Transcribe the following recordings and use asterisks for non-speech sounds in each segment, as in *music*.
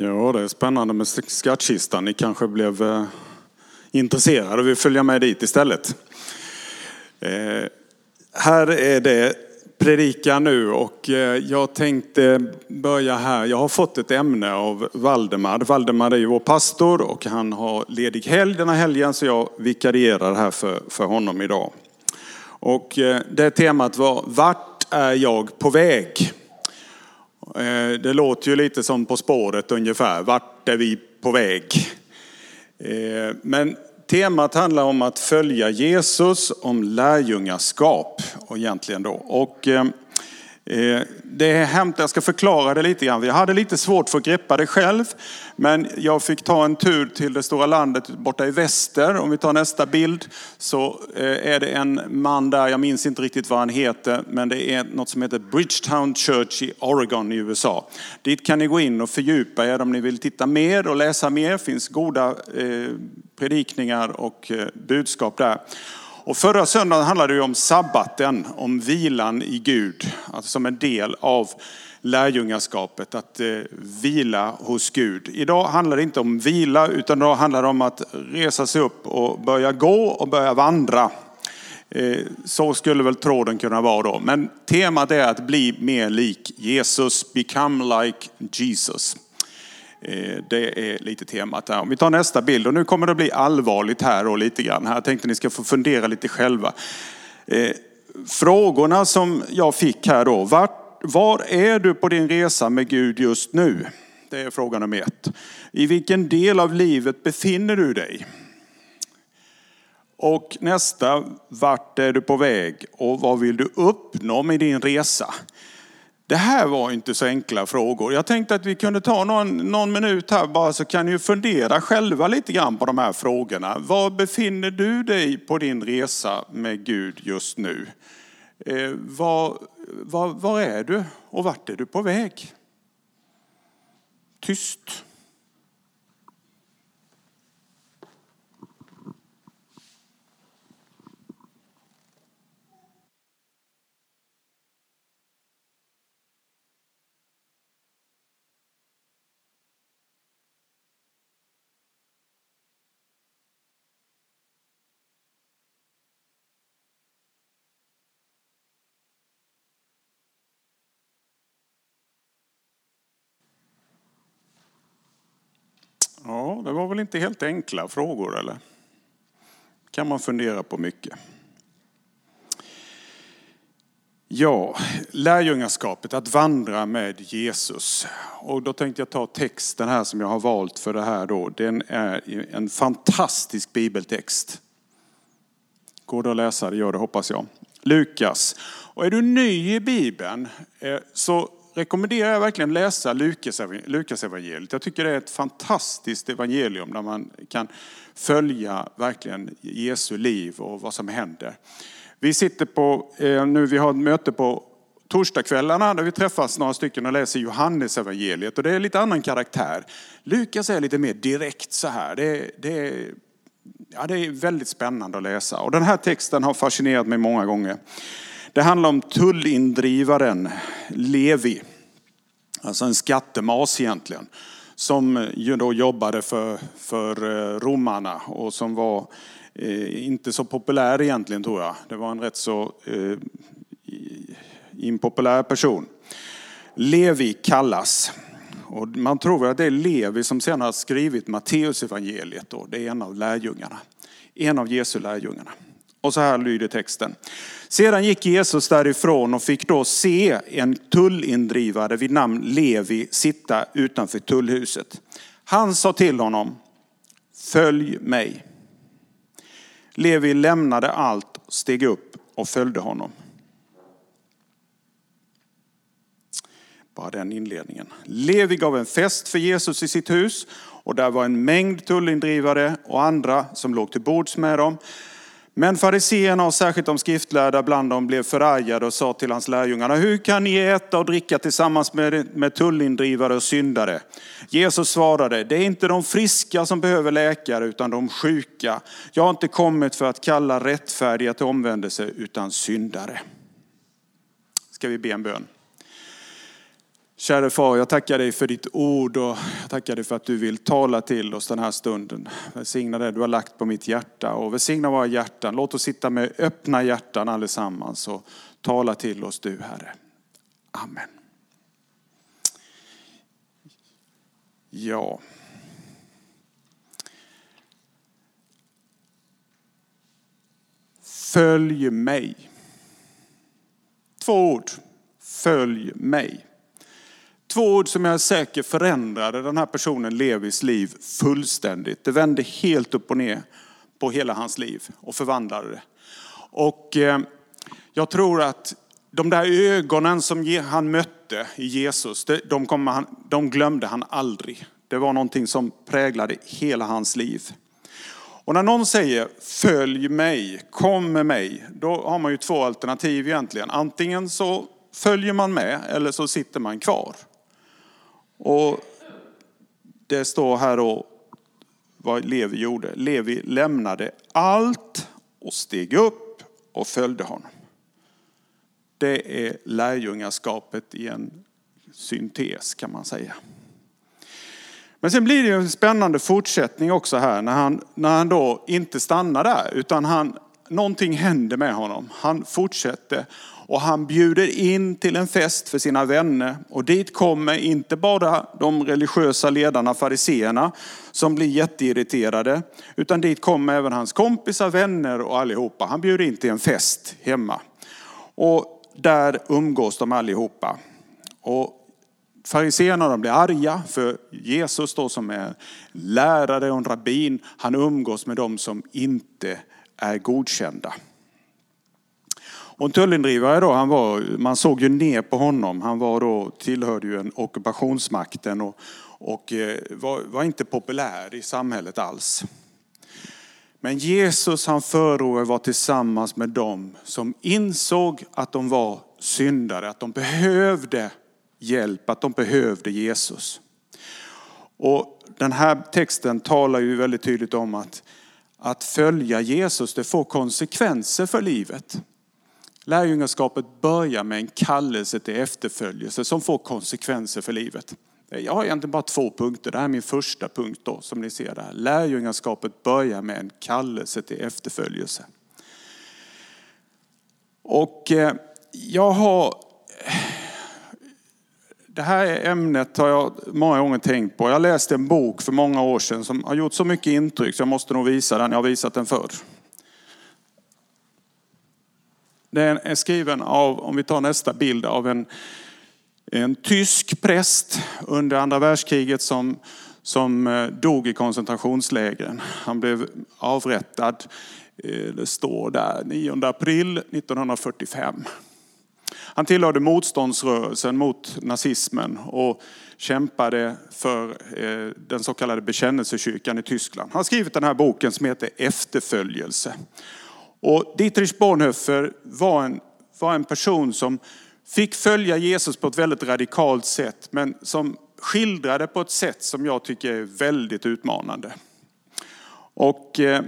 Ja, det är spännande med skattkistan. Ni kanske blev eh, intresserade och vill följa med dit istället. Eh, här är det predika nu och eh, jag tänkte börja här. Jag har fått ett ämne av Valdemar. Valdemar är ju vår pastor och han har ledig helg den här helgen så jag vikarierar här för, för honom idag. Och eh, det temat var Vart är jag på väg? Eh, det låter ju lite som På spåret ungefär. Vart är vi på väg? Eh, men temat handlar om att följa Jesus, om lärjungaskap och egentligen då. Och eh, Eh, det är hämtat, jag ska förklara det lite grann. Jag hade lite svårt för att greppa det själv. Men jag fick ta en tur till det stora landet borta i väster. Om vi tar nästa bild så eh, är det en man där, jag minns inte riktigt vad han heter, men det är något som heter Bridgetown Church i Oregon i USA. Dit kan ni gå in och fördjupa er om ni vill titta mer och läsa mer. Det finns goda eh, predikningar och budskap där. Och förra söndagen handlade det om sabbaten, om vilan i Gud, alltså som en del av lärjungaskapet, att eh, vila hos Gud. Idag handlar det inte om vila, utan idag handlar det om att resa sig upp och börja gå och börja vandra. Eh, så skulle väl tråden kunna vara då. Men temat är att bli mer lik Jesus, become like Jesus. Eh, det är lite temat här. Om vi tar nästa bild och nu kommer det bli allvarligt här och lite grann. Här tänkte ni ska få fundera lite själva. Eh, frågorna som jag fick här då. Var, var är du på din resa med Gud just nu? Det är fråga nummer ett. I vilken del av livet befinner du dig? Och nästa, vart är du på väg och vad vill du uppnå med din resa? Det här var inte så enkla frågor. Jag tänkte att vi kunde ta någon, någon minut här bara så kan ni fundera själva lite grann på de här frågorna. Var befinner du dig på din resa med Gud just nu? Eh, var, var, var är du och vart är du på väg? Tyst. Ja, det var väl inte helt enkla frågor eller? kan man fundera på mycket. Ja, lärjungaskapet, att vandra med Jesus. Och då tänkte jag ta texten här som jag har valt för det här då. Den är en fantastisk bibeltext. Går det att läsa? Det gör det hoppas jag. Lukas. Och är du ny i Bibeln eh, så rekommenderar jag verkligen läsa Lukas evangeliet. Jag tycker det är ett fantastiskt evangelium där man kan följa verkligen Jesu liv och vad som händer. Vi sitter på, eh, nu vi har ett möte på torsdagskvällarna där vi träffas några stycken och läser Johannes evangeliet och det är lite annan karaktär. Lukas är lite mer direkt så här. Det, det, ja, det är väldigt spännande att läsa och den här texten har fascinerat mig många gånger. Det handlar om tullindrivaren Levi, alltså en skattemas egentligen, som ju då jobbade för, för eh, romarna och som var eh, inte så populär egentligen tror jag. Det var en rätt så eh, impopulär person. Levi kallas. Och man tror att det är Levi som sedan har skrivit Matteusevangeliet. Det är en av lärjungarna. En av Jesu lärjungarna. Och så här lyder texten. Sedan gick Jesus därifrån och fick då se en tullindrivare vid namn Levi sitta utanför tullhuset. Han sa till honom, följ mig. Levi lämnade allt, steg upp och följde honom. Bara den inledningen. Levi gav en fest för Jesus i sitt hus och där var en mängd tullindrivare och andra som låg till bords med dem. Men fariseerna och särskilt de skriftlärda bland dem blev förargade och sa till hans lärjungar, hur kan ni äta och dricka tillsammans med, med tullindrivare och syndare? Jesus svarade, det är inte de friska som behöver läkare utan de sjuka. Jag har inte kommit för att kalla rättfärdiga till omvändelse utan syndare. Ska vi be en bön? Kära far, jag tackar dig för ditt ord och jag tackar dig för att du vill tala till oss den här stunden. Välsigna det du har lagt på mitt hjärta och välsigna våra hjärtan. Låt oss sitta med öppna hjärtan allesammans och tala till oss du Herre. Amen. Ja. Följ mig. Två ord. Följ mig. Två ord som jag är säker förändrade den här personen Levis liv fullständigt. Det vände helt upp och ner på hela hans liv och förvandlade det. Och eh, jag tror att de där ögonen som han mötte i Jesus, de, han, de glömde han aldrig. Det var någonting som präglade hela hans liv. Och när någon säger följ mig, kom med mig, då har man ju två alternativ egentligen. Antingen så följer man med eller så sitter man kvar. Och det står här då vad Levi gjorde. Levi lämnade allt och steg upp och följde honom. Det är lärjungaskapet i en syntes kan man säga. Men sen blir det en spännande fortsättning också här när han, när han då inte stannar där utan han, någonting händer med honom. Han fortsätter och han bjuder in till en fest för sina vänner. Och dit kommer inte bara de religiösa ledarna, fariseerna, som blir jätteirriterade. Utan dit kommer även hans kompisar, vänner och allihopa. Han bjuder in till en fest hemma. Och där umgås de allihopa. Och Fariséerna blir arga för Jesus då som är lärare och en rabbin, han umgås med dem som inte är godkända. Och en tullindrivare då, han var, man såg ju ner på honom. Han var då, tillhörde ju en ockupationsmakten och, och eh, var, var inte populär i samhället alls. Men Jesus han förordade var tillsammans med dem som insåg att de var syndare, att de behövde hjälp, att de behövde Jesus. Och den här texten talar ju väldigt tydligt om att, att följa Jesus, det får konsekvenser för livet. Lärjungaskapet börjar med en kallelse till efterföljelse som får konsekvenser för livet. Jag har egentligen bara två punkter. Det här är min första punkt då, som ni ser där. Lärjungaskapet börjar med en kallelse till efterföljelse. Och eh, jag har... Det här ämnet har jag många gånger tänkt på. Jag läste en bok för många år sedan som har gjort så mycket intryck så jag måste nog visa den. Jag har visat den förr. Den är skriven av, om vi tar nästa bild, av en, en tysk präst under andra världskriget som, som eh, dog i koncentrationslägren. Han blev avrättad, eh, det står där, 9 april 1945. Han tillhörde motståndsrörelsen mot nazismen och kämpade för eh, den så kallade bekännelsekyrkan i Tyskland. Han har skrivit den här boken som heter Efterföljelse. Och Dietrich Bonhoeffer var en, var en person som fick följa Jesus på ett väldigt radikalt sätt, men som skildrade på ett sätt som jag tycker är väldigt utmanande. Och eh,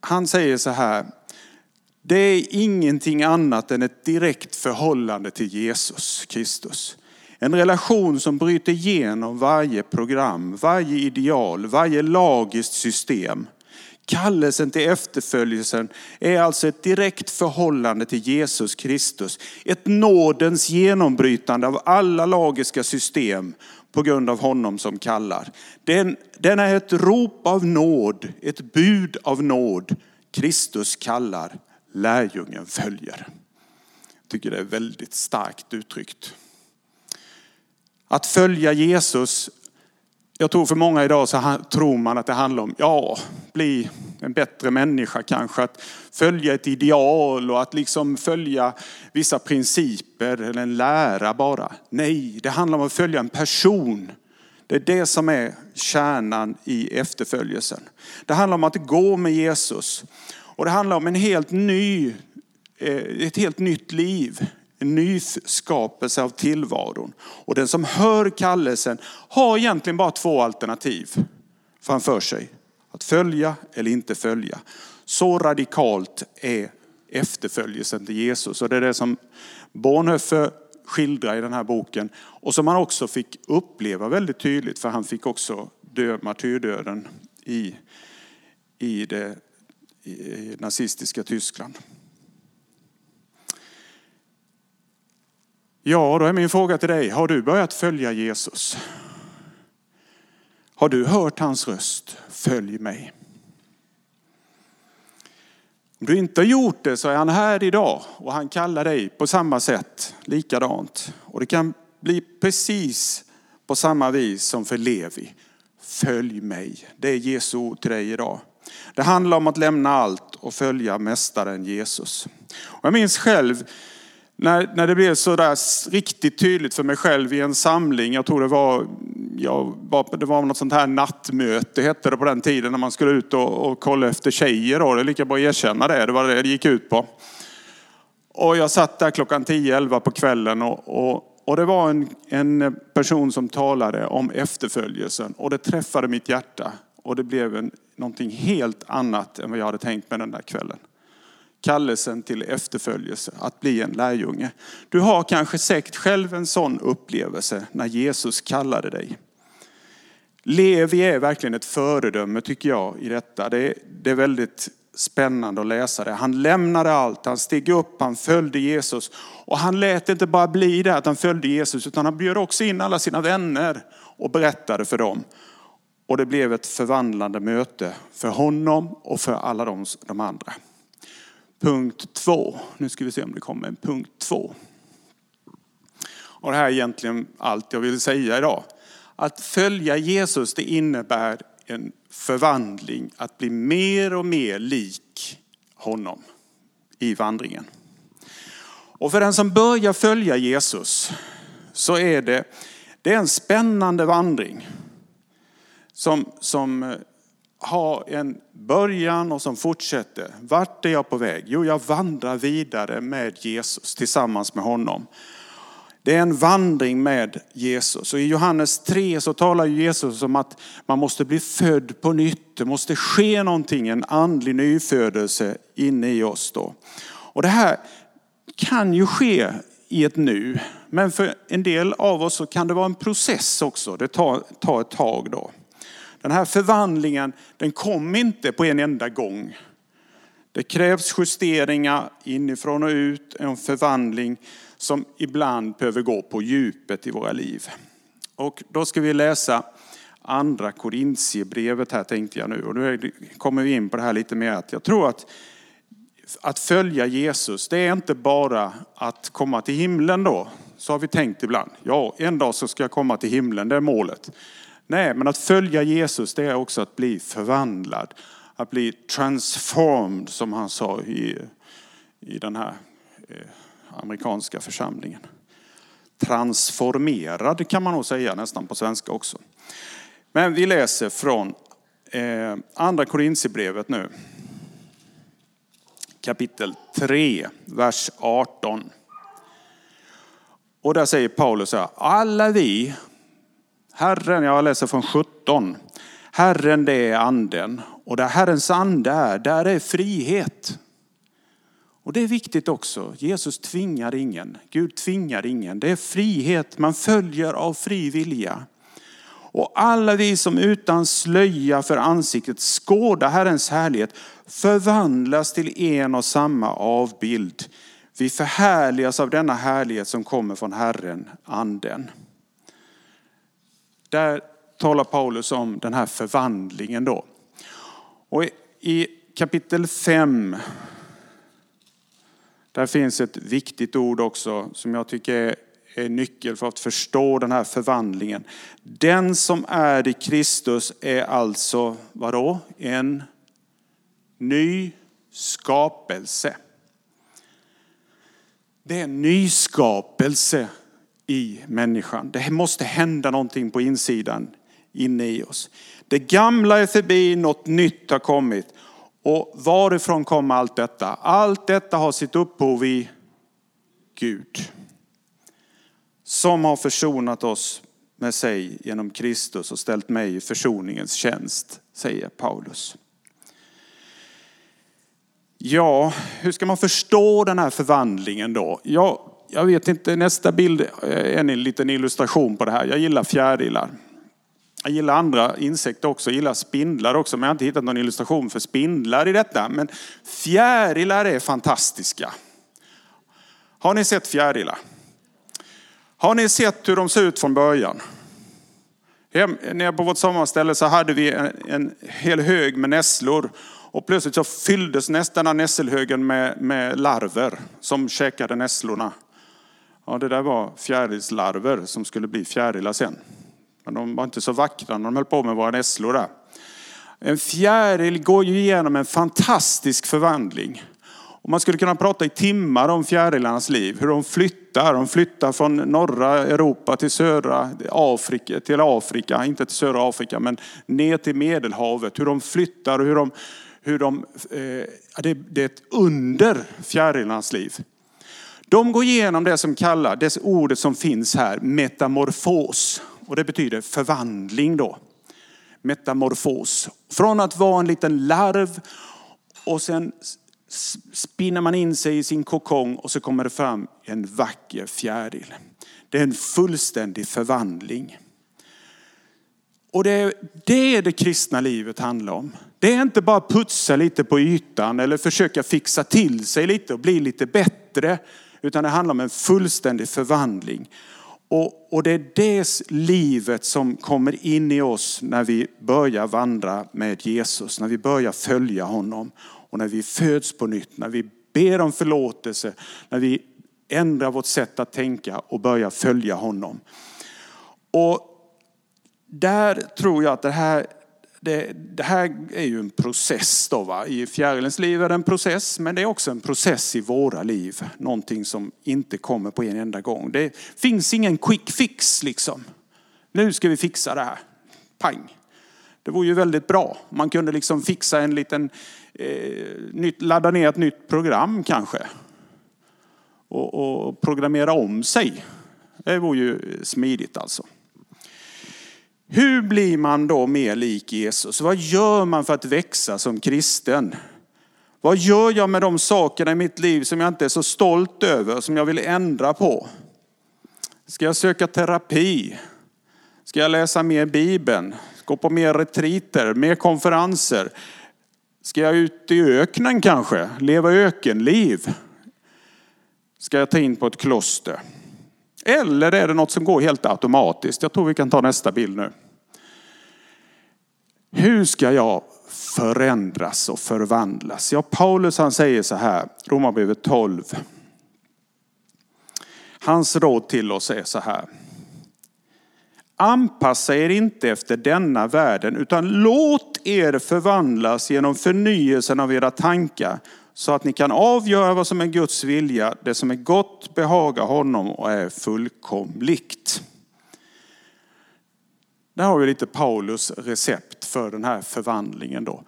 han säger så här, det är ingenting annat än ett direkt förhållande till Jesus Kristus. En relation som bryter igenom varje program, varje ideal, varje lagiskt system. Kallelsen till efterföljelsen är alltså ett direkt förhållande till Jesus Kristus. Ett nådens genombrytande av alla lagiska system på grund av honom som kallar. Den, den är ett rop av nåd, ett bud av nåd. Kristus kallar, lärjungen följer. Jag tycker det är väldigt starkt uttryckt. Att följa Jesus jag tror för många idag så tror man att det handlar om, ja, bli en bättre människa kanske. Att följa ett ideal och att liksom följa vissa principer eller en lära bara. Nej, det handlar om att följa en person. Det är det som är kärnan i efterföljelsen. Det handlar om att gå med Jesus. Och det handlar om en helt ny, eh, ett helt nytt liv en nyskapelse av tillvaron. Och den som hör kallelsen har egentligen bara två alternativ framför sig. Att följa eller inte följa. Så radikalt är efterföljelsen till Jesus. Och det är det som Bonhoeffer skildrar i den här boken och som han också fick uppleva väldigt tydligt för han fick också dö martyrdöden i, i det i nazistiska Tyskland. Ja, då är min fråga till dig, har du börjat följa Jesus? Har du hört hans röst? Följ mig. Om du inte har gjort det så är han här idag och han kallar dig på samma sätt, likadant. Och det kan bli precis på samma vis som för Levi. Följ mig. Det är Jesu ord till dig idag. Det handlar om att lämna allt och följa mästaren Jesus. Och jag minns själv när, när det blev så där riktigt tydligt för mig själv i en samling, jag tror det var, ja, det var något sånt här nattmöte hette det på den tiden när man skulle ut och, och kolla efter tjejer. Då. Det är lika bra att erkänna det, det var det det gick ut på. Och jag satt där klockan 10-11 på kvällen och, och, och det var en, en person som talade om efterföljelsen och det träffade mitt hjärta. Och det blev en, någonting helt annat än vad jag hade tänkt mig den där kvällen kallelsen till efterföljelse, att bli en lärjunge. Du har kanske säkert själv en sån upplevelse när Jesus kallade dig. Levi är verkligen ett föredöme tycker jag i detta. Det är, det är väldigt spännande att läsa det. Han lämnade allt, han steg upp, han följde Jesus. Och han lät inte bara bli det att han följde Jesus, utan han bjöd också in alla sina vänner och berättade för dem. Och det blev ett förvandlande möte för honom och för alla de, de andra punkt två. Nu ska vi se om det kommer en punkt två. Och det här är egentligen allt jag vill säga idag. Att följa Jesus det innebär en förvandling, att bli mer och mer lik honom i vandringen. Och för den som börjar följa Jesus så är det, det är en spännande vandring. Som, som ha en början och som fortsätter. Vart är jag på väg? Jo, jag vandrar vidare med Jesus tillsammans med honom. Det är en vandring med Jesus. Och I Johannes 3 så talar Jesus om att man måste bli född på nytt. Det måste ske någonting, en andlig nyfödelse inne i oss. Då. Och det här kan ju ske i ett nu. Men för en del av oss så kan det vara en process också. Det tar, tar ett tag då. Den här förvandlingen, den kom inte på en enda gång. Det krävs justeringar inifrån och ut, en förvandling som ibland behöver gå på djupet i våra liv. Och då ska vi läsa andra Korintierbrevet här tänkte jag nu. Och nu kommer vi in på det här lite mer. Att jag tror att att följa Jesus, det är inte bara att komma till himlen då. Så har vi tänkt ibland. Ja, en dag så ska jag komma till himlen, det är målet. Nej, men att följa Jesus det är också att bli förvandlad. Att bli transformed som han sa i, i den här eh, amerikanska församlingen. Transformerad kan man nog säga nästan på svenska också. Men vi läser från eh, andra Korintierbrevet nu. Kapitel 3, vers 18. Och där säger Paulus så här, alla vi Herren, jag läser från 17. Herren det är anden och där Herrens ande är, där är frihet. Och det är viktigt också. Jesus tvingar ingen. Gud tvingar ingen. Det är frihet. Man följer av fri vilja. Och alla vi som utan slöja för ansiktet skådar Herrens härlighet förvandlas till en och samma avbild. Vi förhärligas av denna härlighet som kommer från Herren, anden. Där talar Paulus om den här förvandlingen då. Och i kapitel 5, där finns ett viktigt ord också som jag tycker är, är nyckel för att förstå den här förvandlingen. Den som är i Kristus är alltså, vadå? En ny skapelse. Det är en nyskapelse i människan. Det måste hända någonting på insidan inne i oss. Det gamla är förbi, något nytt har kommit. Och varifrån kommer allt detta? Allt detta har sitt upphov i Gud. Som har försonat oss med sig genom Kristus och ställt mig i försoningens tjänst, säger Paulus. Ja, hur ska man förstå den här förvandlingen då? Ja, jag vet inte, nästa bild eh, är en liten illustration på det här. Jag gillar fjärilar. Jag gillar andra insekter också, jag gillar spindlar också, men jag har inte hittat någon illustration för spindlar i detta. Men fjärilar är fantastiska. Har ni sett fjärilar? Har ni sett hur de ser ut från början? Hem, nere på vårt sommarställe så hade vi en, en hel hög med nässlor. Och plötsligt så fylldes nästan den nässelhögen med, med larver som käkade nässlorna. Ja, det där var fjärilslarver som skulle bli fjärilar sen. Men de var inte så vackra när de höll på med våra nässlor där. En fjäril går ju igenom en fantastisk förvandling. Och man skulle kunna prata i timmar om fjärilarnas liv, hur de flyttar. De flyttar från norra Europa till södra Afrika, till Afrika, inte till södra Afrika, men ner till Medelhavet. Hur de flyttar och hur de, hur de eh, det, det är ett under fjärilarnas liv. De går igenom det som kallas, det ordet som finns här, metamorfos. Och det betyder förvandling då. Metamorfos. Från att vara en liten larv och sen spinner man in sig i sin kokong och så kommer det fram en vacker fjäril. Det är en fullständig förvandling. Och det är det det kristna livet handlar om. Det är inte bara putsa lite på ytan eller försöka fixa till sig lite och bli lite bättre. Utan det handlar om en fullständig förvandling. Och, och det är det livet som kommer in i oss när vi börjar vandra med Jesus, när vi börjar följa honom. Och när vi föds på nytt, när vi ber om förlåtelse, när vi ändrar vårt sätt att tänka och börjar följa honom. Och där tror jag att det här, det, det här är ju en process. Då, va? I fjärilens liv är det en process, men det är också en process i våra liv. Någonting som inte kommer på en enda gång. Det finns ingen quick fix liksom. Nu ska vi fixa det här. Pang. Det vore ju väldigt bra. Man kunde liksom fixa en liten, eh, ladda ner ett nytt program kanske. Och, och programmera om sig. Det vore ju smidigt alltså. Hur blir man då mer lik Jesus? Vad gör man för att växa som kristen? Vad gör jag med de sakerna i mitt liv som jag inte är så stolt över, som jag vill ändra på? Ska jag söka terapi? Ska jag läsa mer Bibeln? Gå på mer retriter, mer konferenser? Ska jag ut i öknen kanske? Leva ökenliv? Ska jag ta in på ett kloster? Eller är det något som går helt automatiskt? Jag tror vi kan ta nästa bild nu. Hur ska jag förändras och förvandlas? Ja, Paulus han säger så här, Romarbrevet 12. Hans råd till oss är så här. Anpassa er inte efter denna världen utan låt er förvandlas genom förnyelsen av era tankar så att ni kan avgöra vad som är Guds vilja, det som är gott, behagar honom och är fullkomligt. Där har vi lite Paulus recept för den här förvandlingen. Då.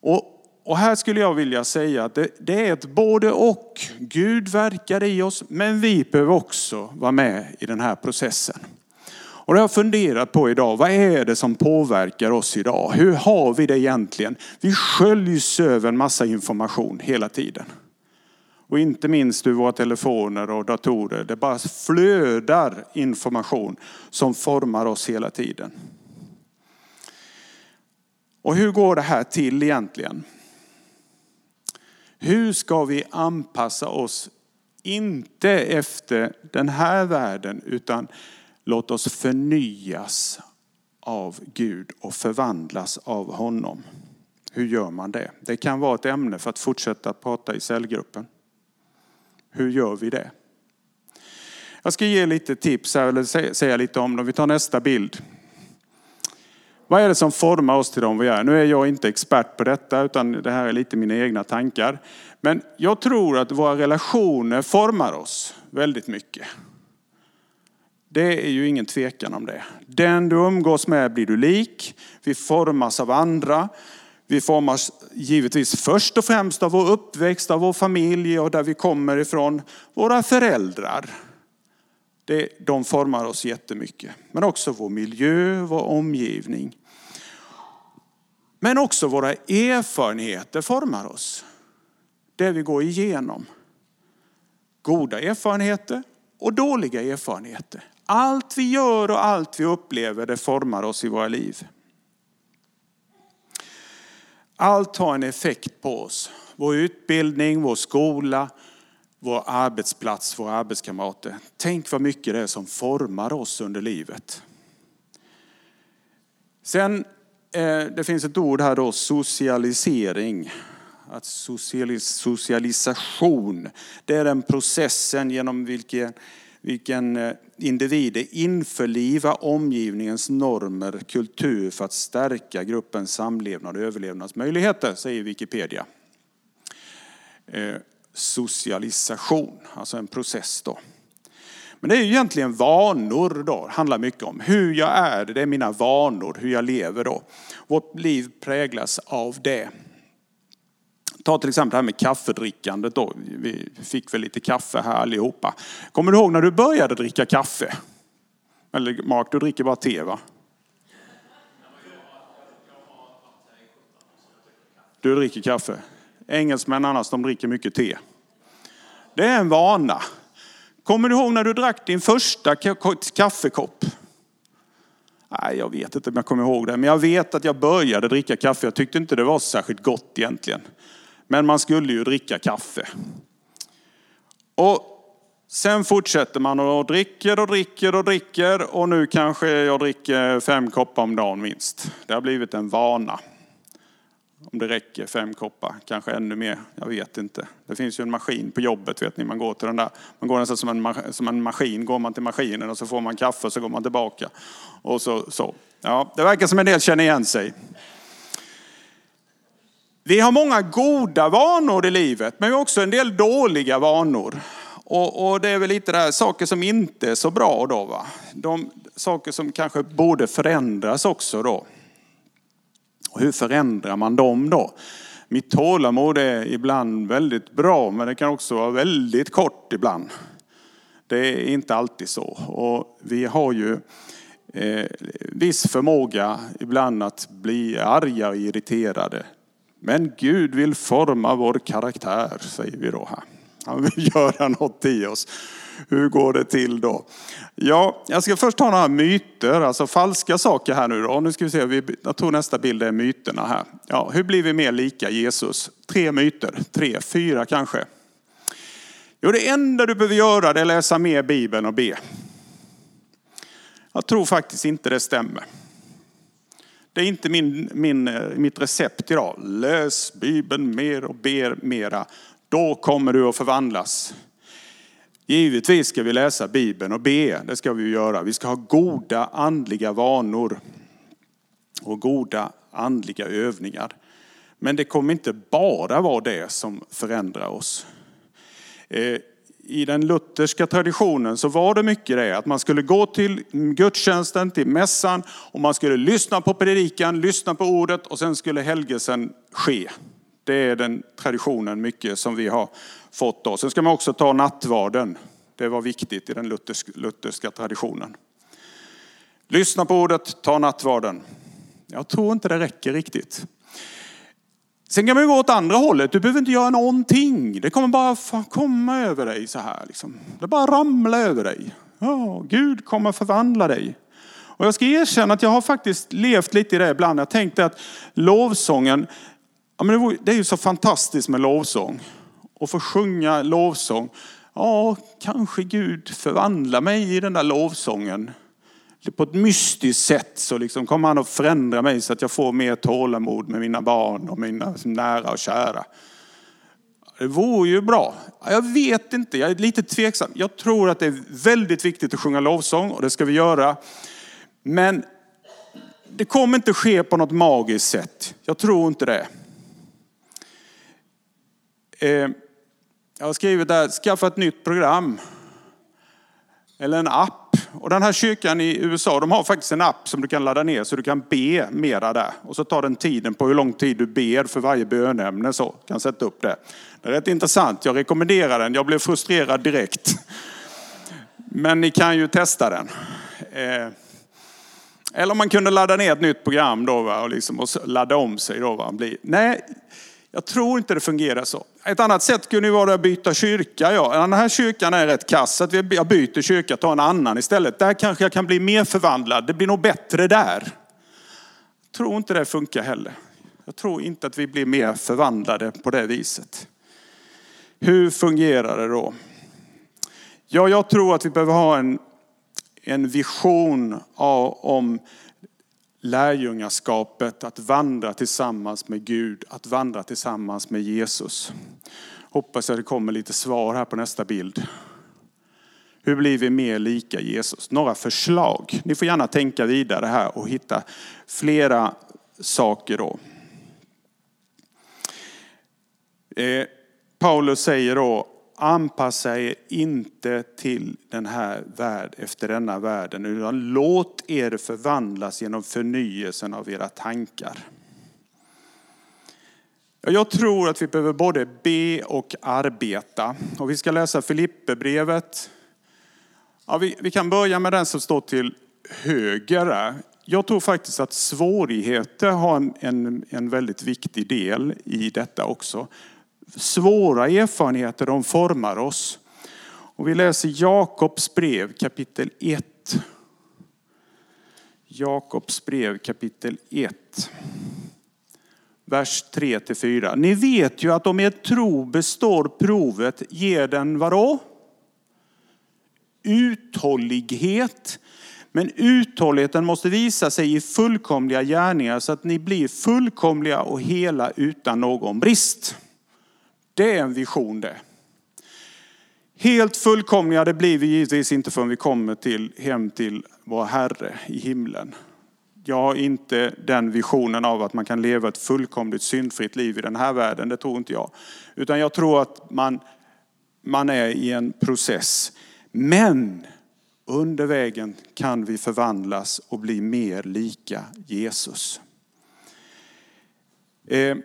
Och, och här skulle jag vilja säga att det, det, är ett både och. Gud verkar i oss, men vi behöver också vara med i den här processen. Och det har jag funderat på idag. Vad är det som påverkar oss idag? Hur har vi det egentligen? Vi sköljs över en massa information hela tiden. Och inte minst ur våra telefoner och datorer. Det bara flödar information som formar oss hela tiden. Och hur går det här till egentligen? Hur ska vi anpassa oss, inte efter den här världen, utan Låt oss förnyas av Gud och förvandlas av honom. Hur gör man det? Det kan vara ett ämne för att fortsätta prata i cellgruppen. Hur gör vi det? Jag ska ge lite tips här, eller säga lite om dem. Vi tar nästa bild. Vad är det som formar oss till de vi är? Nu är jag inte expert på detta, utan det här är lite mina egna tankar. Men jag tror att våra relationer formar oss väldigt mycket. Det är ju ingen tvekan om det. Den du umgås med blir du lik. Vi formas av andra. Vi formas givetvis först och främst av vår uppväxt, av vår familj och där vi kommer ifrån. Våra föräldrar. Det, de formar oss jättemycket. Men också vår miljö, vår omgivning. Men också våra erfarenheter formar oss. Det vi går igenom. goda erfarenheter och dåliga erfarenheter. Allt vi gör och allt vi upplever det formar oss i våra liv. Allt har en effekt på oss. Vår utbildning, vår skola, vår arbetsplats, våra arbetskamrater. Tänk vad mycket det är som formar oss under livet. Sen, eh, det finns ett ord här då, socialisering. Att socialis socialisation, det är den processen genom vilken, vilken eh, individ individer införlivar omgivningens normer, kultur för att stärka gruppens samlevnad och överlevnadsmöjligheter, säger Wikipedia. Eh, socialisation, alltså en process då. Men det är ju egentligen vanor då, det handlar mycket om. Hur jag är, det är mina vanor, hur jag lever då. Vårt liv präglas av det. Ta till exempel det här med kaffedrickandet då. Vi fick väl lite kaffe här allihopa. Kommer du ihåg när du började dricka kaffe? Eller Mark, du dricker bara te va? Du dricker kaffe. Engelsmän annars, de dricker mycket te. Det är en vana. Kommer du ihåg när du drack din första kaffekopp? Nej, jag vet inte om jag kommer ihåg det, men jag vet att jag började dricka kaffe. Jag tyckte inte det var särskilt gott egentligen. Men man skulle ju dricka kaffe. Och sen fortsätter man och dricker och dricker och dricker och nu kanske jag dricker fem koppar om dagen minst. Det har blivit en vana. Om det räcker, fem koppar, kanske ännu mer, jag vet inte. Det finns ju en maskin på jobbet, vet ni, man går till den där, man går nästan som en, som en maskin, går man till maskinen och så får man kaffe och så går man tillbaka. Och så, så. Ja, det verkar som en del känner igen sig. Vi har många goda vanor i livet, men vi har också en del dåliga vanor. Och, och det är väl lite där, saker som inte är så bra då. Va? De saker som kanske borde förändras också då. Och hur förändrar man dem då? Mitt tålamod är ibland väldigt bra, men det kan också vara väldigt kort ibland. Det är inte alltid så. Och vi har ju eh, viss förmåga ibland att bli arga och irriterade. Men Gud vill forma vår karaktär, säger vi då här. Han vill *laughs* göra något i oss. Hur går det till då? Ja, jag ska först ta några myter, alltså falska saker här nu då. Nu ska vi se, jag tror nästa bild är myterna här. Ja, hur blir vi mer lika Jesus? Tre myter, tre, fyra kanske. Jo, det enda du behöver göra det är läsa mer Bibeln och be. Jag tror faktiskt inte det stämmer. Det är inte min, min, eh, mitt recept idag. Läs Bibeln mer och ber mera. Då kommer du att förvandlas. Givetvis ska vi läsa Bibeln och be, det ska vi göra. Vi ska ha goda andliga vanor och goda andliga övningar. Men det kommer inte bara vara det som förändrar oss. Eh, i den lutherska traditionen så var det mycket det att man skulle gå till gudstjänsten, till mässan och man skulle lyssna på predikan, lyssna på ordet och sen skulle helgelsen ske. Det är den traditionen mycket som vi har fått då. Sen ska man också ta nattvarden. Det var viktigt i den lutherska traditionen. Lyssna på ordet, ta nattvarden. Jag tror inte det räcker riktigt. Sen kan man gå åt andra hållet. Du behöver inte göra någonting. Det kommer bara komma över dig så här. Liksom. Det bara ramla över dig. Oh, Gud kommer förvandla dig. Och jag ska erkänna att jag har faktiskt levt lite i det ibland. Jag tänkte att lovsången, ja, men det är ju så fantastiskt med lovsång. Och få sjunga lovsång. Ja, kanske Gud förvandlar mig i den där lovsången. På ett mystiskt sätt så liksom kommer han att förändra mig så att jag får mer tålamod med mina barn och mina liksom nära och kära. Det vore ju bra. Jag vet inte, jag är lite tveksam. Jag tror att det är väldigt viktigt att sjunga lovsång och det ska vi göra. Men det kommer inte ske på något magiskt sätt. Jag tror inte det. Eh, jag har skrivit där, skaffa ett nytt program. Eller en app. Och den här kyrkan i USA, de har faktiskt en app som du kan ladda ner så du kan be mera där. Och så tar den tiden på hur lång tid du ber för varje bönämne så. Kan sätta upp det. Det är rätt intressant. Jag rekommenderar den. Jag blev frustrerad direkt. Men ni kan ju testa den. Eh, eller om man kunde ladda ner ett nytt program då va? och, liksom, och ladda om sig då. Va? Nej, jag tror inte det fungerar så. Ett annat sätt kunde ju vara att byta kyrka. Ja. Den här kyrkan är rätt kass, att jag byter kyrka, tar en annan istället. Där kanske jag kan bli mer förvandlad. Det blir nog bättre där. Jag tror inte det funkar heller. Jag tror inte att vi blir mer förvandlade på det viset. Hur fungerar det då? Ja, jag tror att vi behöver ha en, en vision av, om lärjungaskapet, att vandra tillsammans med Gud, att vandra tillsammans med Jesus. Hoppas att det kommer lite svar här på nästa bild. Hur blir vi mer lika Jesus? Några förslag. Ni får gärna tänka vidare här och hitta flera saker då. Eh, Paulus säger då, anpassa er inte till den här värld, efter denna världen, utan låt er förvandlas genom förnyelsen av era tankar. Jag tror att vi behöver både be och arbeta. Och vi ska läsa Filipperbrevet. Ja, vi, vi kan börja med den som står till höger. Jag tror faktiskt att svårigheter har en, en, en väldigt viktig del i detta också svåra erfarenheter, de formar oss. Och vi läser Jakobs brev kapitel 1. Jakobs brev kapitel 1. Vers 3-4. Ni vet ju att om er tro består provet ger den vadå? Uthållighet. Men uthålligheten måste visa sig i fullkomliga gärningar så att ni blir fullkomliga och hela utan någon brist. Det är en vision det. Helt fullkomliga det blir vi givetvis inte förrän vi kommer till, hem till vår Herre i himlen. Jag har inte den visionen av att man kan leva ett fullkomligt syndfritt liv i den här världen, det tror inte jag. Utan jag tror att man, man är i en process. Men under vägen kan vi förvandlas och bli mer lika Jesus. Eh,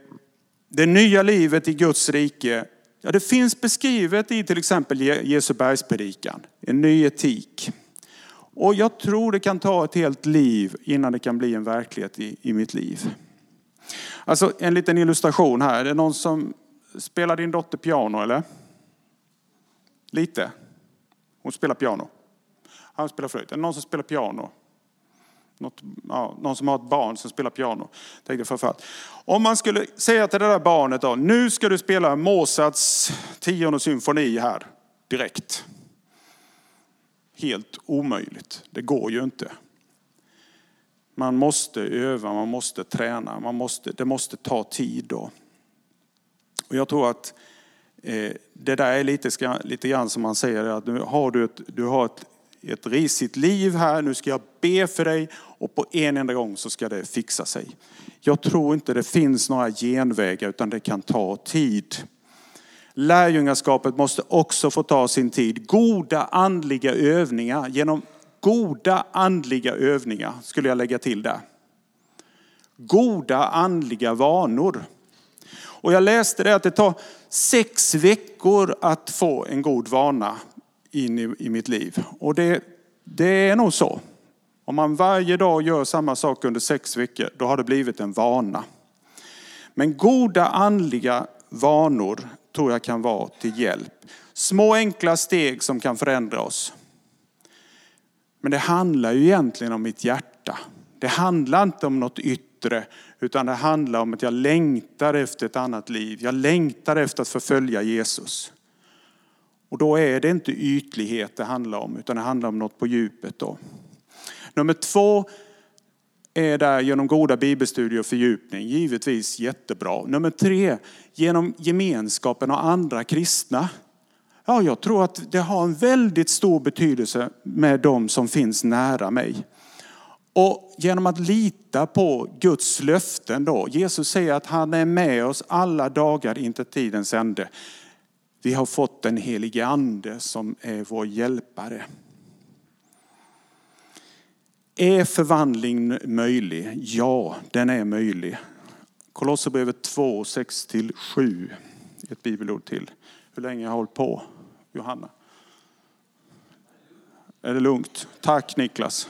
det nya livet i Guds rike, ja det finns beskrivet i till exempel Jesu bergspredikan, en ny etik. Och jag tror det kan ta ett helt liv innan det kan bli en verklighet i, i mitt liv. Alltså en liten illustration här. Är det någon som spelar din dotter piano eller? Lite? Hon spelar piano. Han spelar flöjt. Är det någon som spelar piano? Något, ja, någon som har ett barn som spelar piano. Tänkte förfall. Om man skulle säga till det där barnet då, nu ska du spela Mozarts tionde symfoni här direkt. Helt omöjligt, det går ju inte. Man måste öva, man måste träna, man måste, det måste ta tid då. Och jag tror att eh, det där är lite, lite grann som man säger, att nu har du ett, du har ett ett risigt liv här, nu ska jag be för dig och på en enda gång så ska det fixa sig. Jag tror inte det finns några genvägar utan det kan ta tid. Lärjungaskapet måste också få ta sin tid. Goda andliga övningar, genom goda andliga övningar skulle jag lägga till där. Goda andliga vanor. Och jag läste det att det tar sex veckor att få en god vana in i, i mitt liv. Och det, det är nog så. Om man varje dag gör samma sak under sex veckor, då har det blivit en vana. Men goda andliga vanor tror jag kan vara till hjälp. Små enkla steg som kan förändra oss. Men det handlar ju egentligen om mitt hjärta. Det handlar inte om något yttre, utan det handlar om att jag längtar efter ett annat liv. Jag längtar efter att förfölja Jesus. Och då är det inte ytlighet det handlar om, utan det handlar om något på djupet. Då. Nummer två är där genom goda bibelstudier och fördjupning, givetvis jättebra. Nummer tre, genom gemenskapen och andra kristna. Ja, jag tror att det har en väldigt stor betydelse med de som finns nära mig. Och genom att lita på Guds löften då. Jesus säger att han är med oss alla dagar inte tidens ände. Vi har fått den helige ande som är vår hjälpare. Är förvandling möjlig? Ja, den är möjlig. Kolosserbrevet 2, 6-7. Ett bibelord till. Hur länge har jag hållit på, Johanna? Är det lugnt? Tack Niklas.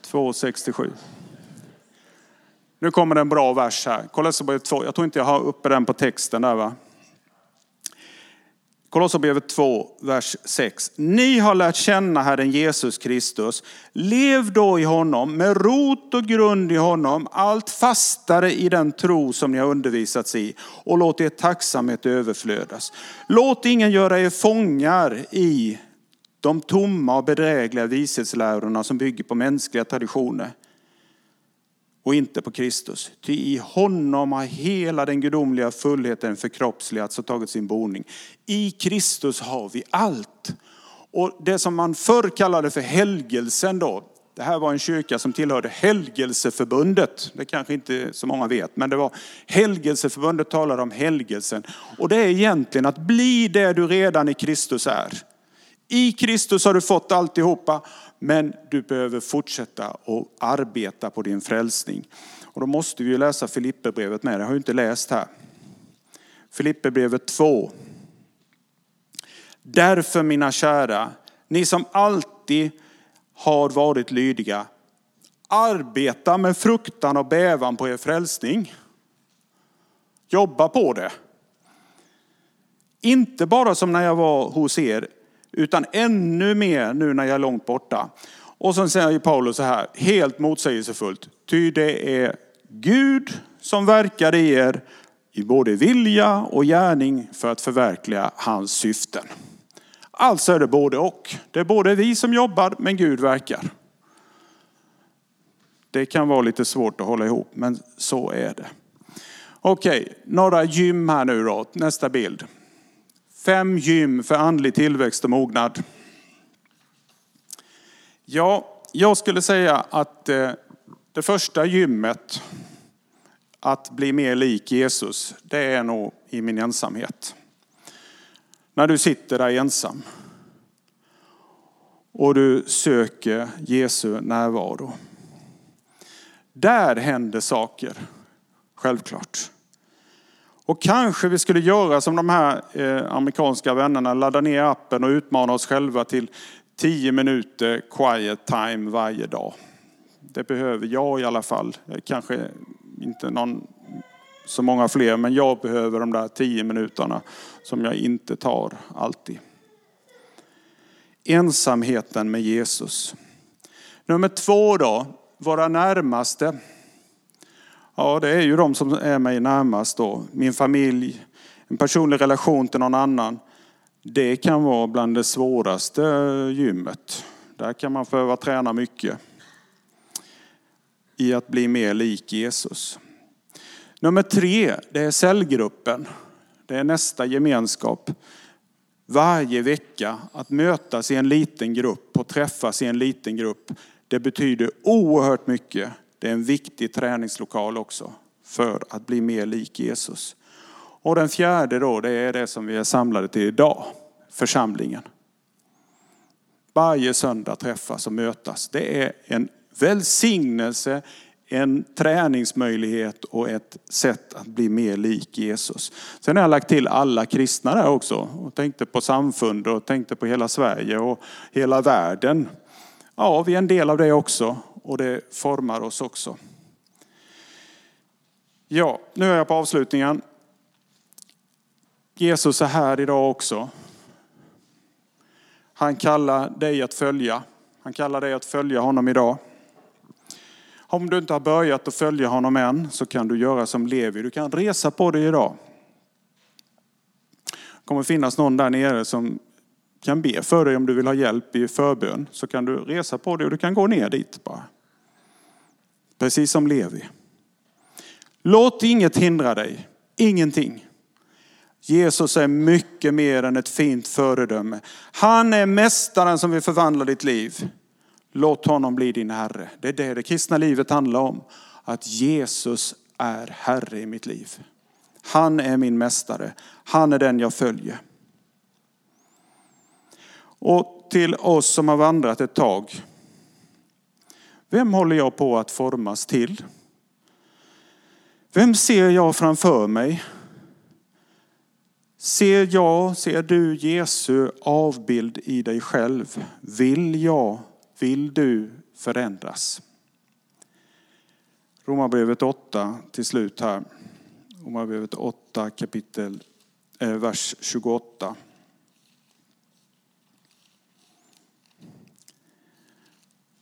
2, 6-7. Nu kommer det en bra vers här. Kolosserbrevet 2. Jag tror inte jag har uppe den på texten där va? Kolosserbrevet 2, vers 6. Ni har lärt känna Herren Jesus Kristus. Lev då i honom, med rot och grund i honom, allt fastare i den tro som ni har undervisats i. Och låt er tacksamhet överflödas. Låt ingen göra er fångar i de tomma och bedrägliga vishetslärorna som bygger på mänskliga traditioner och inte på Kristus. Ty i honom har hela den gudomliga fullheten förkroppsligats och tagit sin boning. I Kristus har vi allt. Och det som man förr kallade för helgelsen då, det här var en kyrka som tillhörde helgelseförbundet. Det kanske inte så många vet, men det var helgelseförbundet talade om helgelsen. Och det är egentligen att bli det du redan i Kristus är. I Kristus har du fått alltihopa, men du behöver fortsätta och arbeta på din frälsning. Och då måste vi läsa Filipperbrevet med, det har jag inte läst här. Filipperbrevet 2. Därför mina kära, ni som alltid har varit lydiga, arbeta med fruktan och bävan på er frälsning. Jobba på det. Inte bara som när jag var hos er, utan ännu mer nu när jag är långt borta. Och så säger Paulus så här, helt motsägelsefullt. Ty det är Gud som verkar i er i både vilja och gärning för att förverkliga hans syften. Alltså är det både och. Det är både vi som jobbar, men Gud verkar. Det kan vara lite svårt att hålla ihop, men så är det. Okej, några gym här nu då. Nästa bild. Fem gym för andlig tillväxt och mognad. Ja, jag skulle säga att eh, det första gymmet, att bli mer lik Jesus, det är nog i min ensamhet. När du sitter där ensam och du söker Jesu närvaro. Där händer saker, självklart. Och kanske vi skulle göra som de här eh, amerikanska vännerna, ladda ner appen och utmana oss själva till 10 minuter quiet time varje dag. Det behöver jag i alla fall. Eh, kanske inte någon, så många fler, men jag behöver de där 10 minuterna som jag inte tar alltid. Ensamheten med Jesus. Nummer två då, våra närmaste. Ja, det är ju de som är mig närmast då. Min familj, en personlig relation till någon annan. Det kan vara bland det svåraste gymmet. Där kan man behöva träna mycket i att bli mer lik Jesus. Nummer tre, det är cellgruppen. Det är nästa gemenskap. Varje vecka att mötas i en liten grupp och träffas i en liten grupp. Det betyder oerhört mycket det är en viktig träningslokal också för att bli mer lik Jesus. Och den fjärde då, det är det som vi är samlade till idag, församlingen. Varje söndag träffas och mötas. Det är en välsignelse, en träningsmöjlighet och ett sätt att bli mer lik Jesus. Sen har jag lagt till alla kristna där också och tänkte på samfund och tänkte på hela Sverige och hela världen. Ja, vi är en del av det också och det formar oss också. Ja, nu är jag på avslutningen. Jesus är här idag också. Han kallar dig att följa. Han kallar dig att följa honom idag. Om du inte har börjat att följa honom än så kan du göra som Levi. Du kan resa på dig idag. Det kommer finnas någon där nere som kan be för dig om du vill ha hjälp i förbön. Så kan du resa på dig och du kan gå ner dit bara. Precis som Levi. Låt inget hindra dig. Ingenting. Jesus är mycket mer än ett fint föredöme. Han är mästaren som vill förvandla ditt liv. Låt honom bli din Herre. Det är det det kristna livet handlar om. Att Jesus är Herre i mitt liv. Han är min mästare. Han är den jag följer. Och till oss som har vandrat ett tag vem håller jag på att formas till? Vem ser jag framför mig? Ser jag, ser du Jesu avbild i dig själv? Vill jag, vill du förändras? Romarbrevet 8 till slut här. Romarbrevet 8 kapitel, eh, vers 28.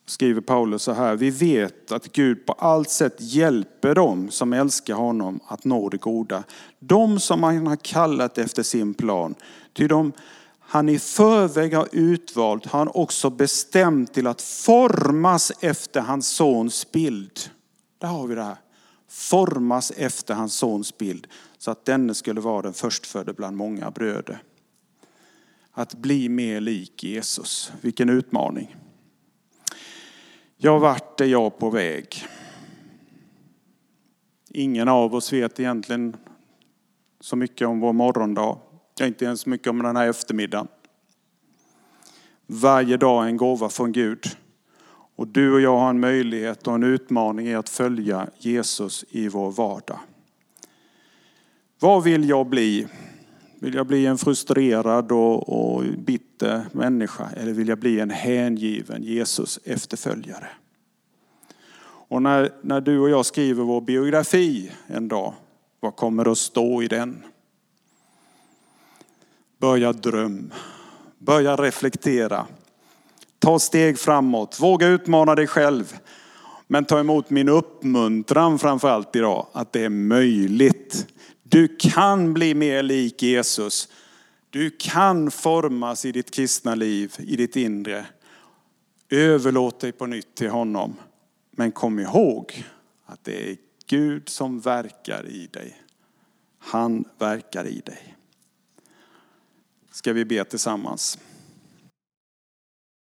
Skriver Paulus så här. Vi vet att Gud på allt sätt hjälper dem som älskar honom att nå det goda. De som han har kallat efter sin plan. Ty de han i förväg har utvalt har han också bestämt till att formas efter hans sons bild. Där har vi det här. Formas efter hans sons bild. Så att denne skulle vara den förstfödde bland många bröder. Att bli mer lik Jesus. Vilken utmaning. Ja, vart är jag på väg? Ingen av oss vet egentligen så mycket om vår morgondag. Ja, inte ens mycket om den här eftermiddagen. Varje dag är en gåva från Gud. Och du och jag har en möjlighet och en utmaning i att följa Jesus i vår vardag. Vad vill jag bli? Vill jag bli en frustrerad och, och bitter människa eller vill jag bli en hängiven Jesus efterföljare? Och när, när du och jag skriver vår biografi en dag, vad kommer det att stå i den? Börja dröm, börja reflektera, ta steg framåt, våga utmana dig själv. Men ta emot min uppmuntran framför allt idag, att det är möjligt. Du kan bli mer lik Jesus. Du kan formas i ditt kristna liv, i ditt inre. Överlåt dig på nytt till honom. Men kom ihåg att det är Gud som verkar i dig. Han verkar i dig. Ska vi be tillsammans.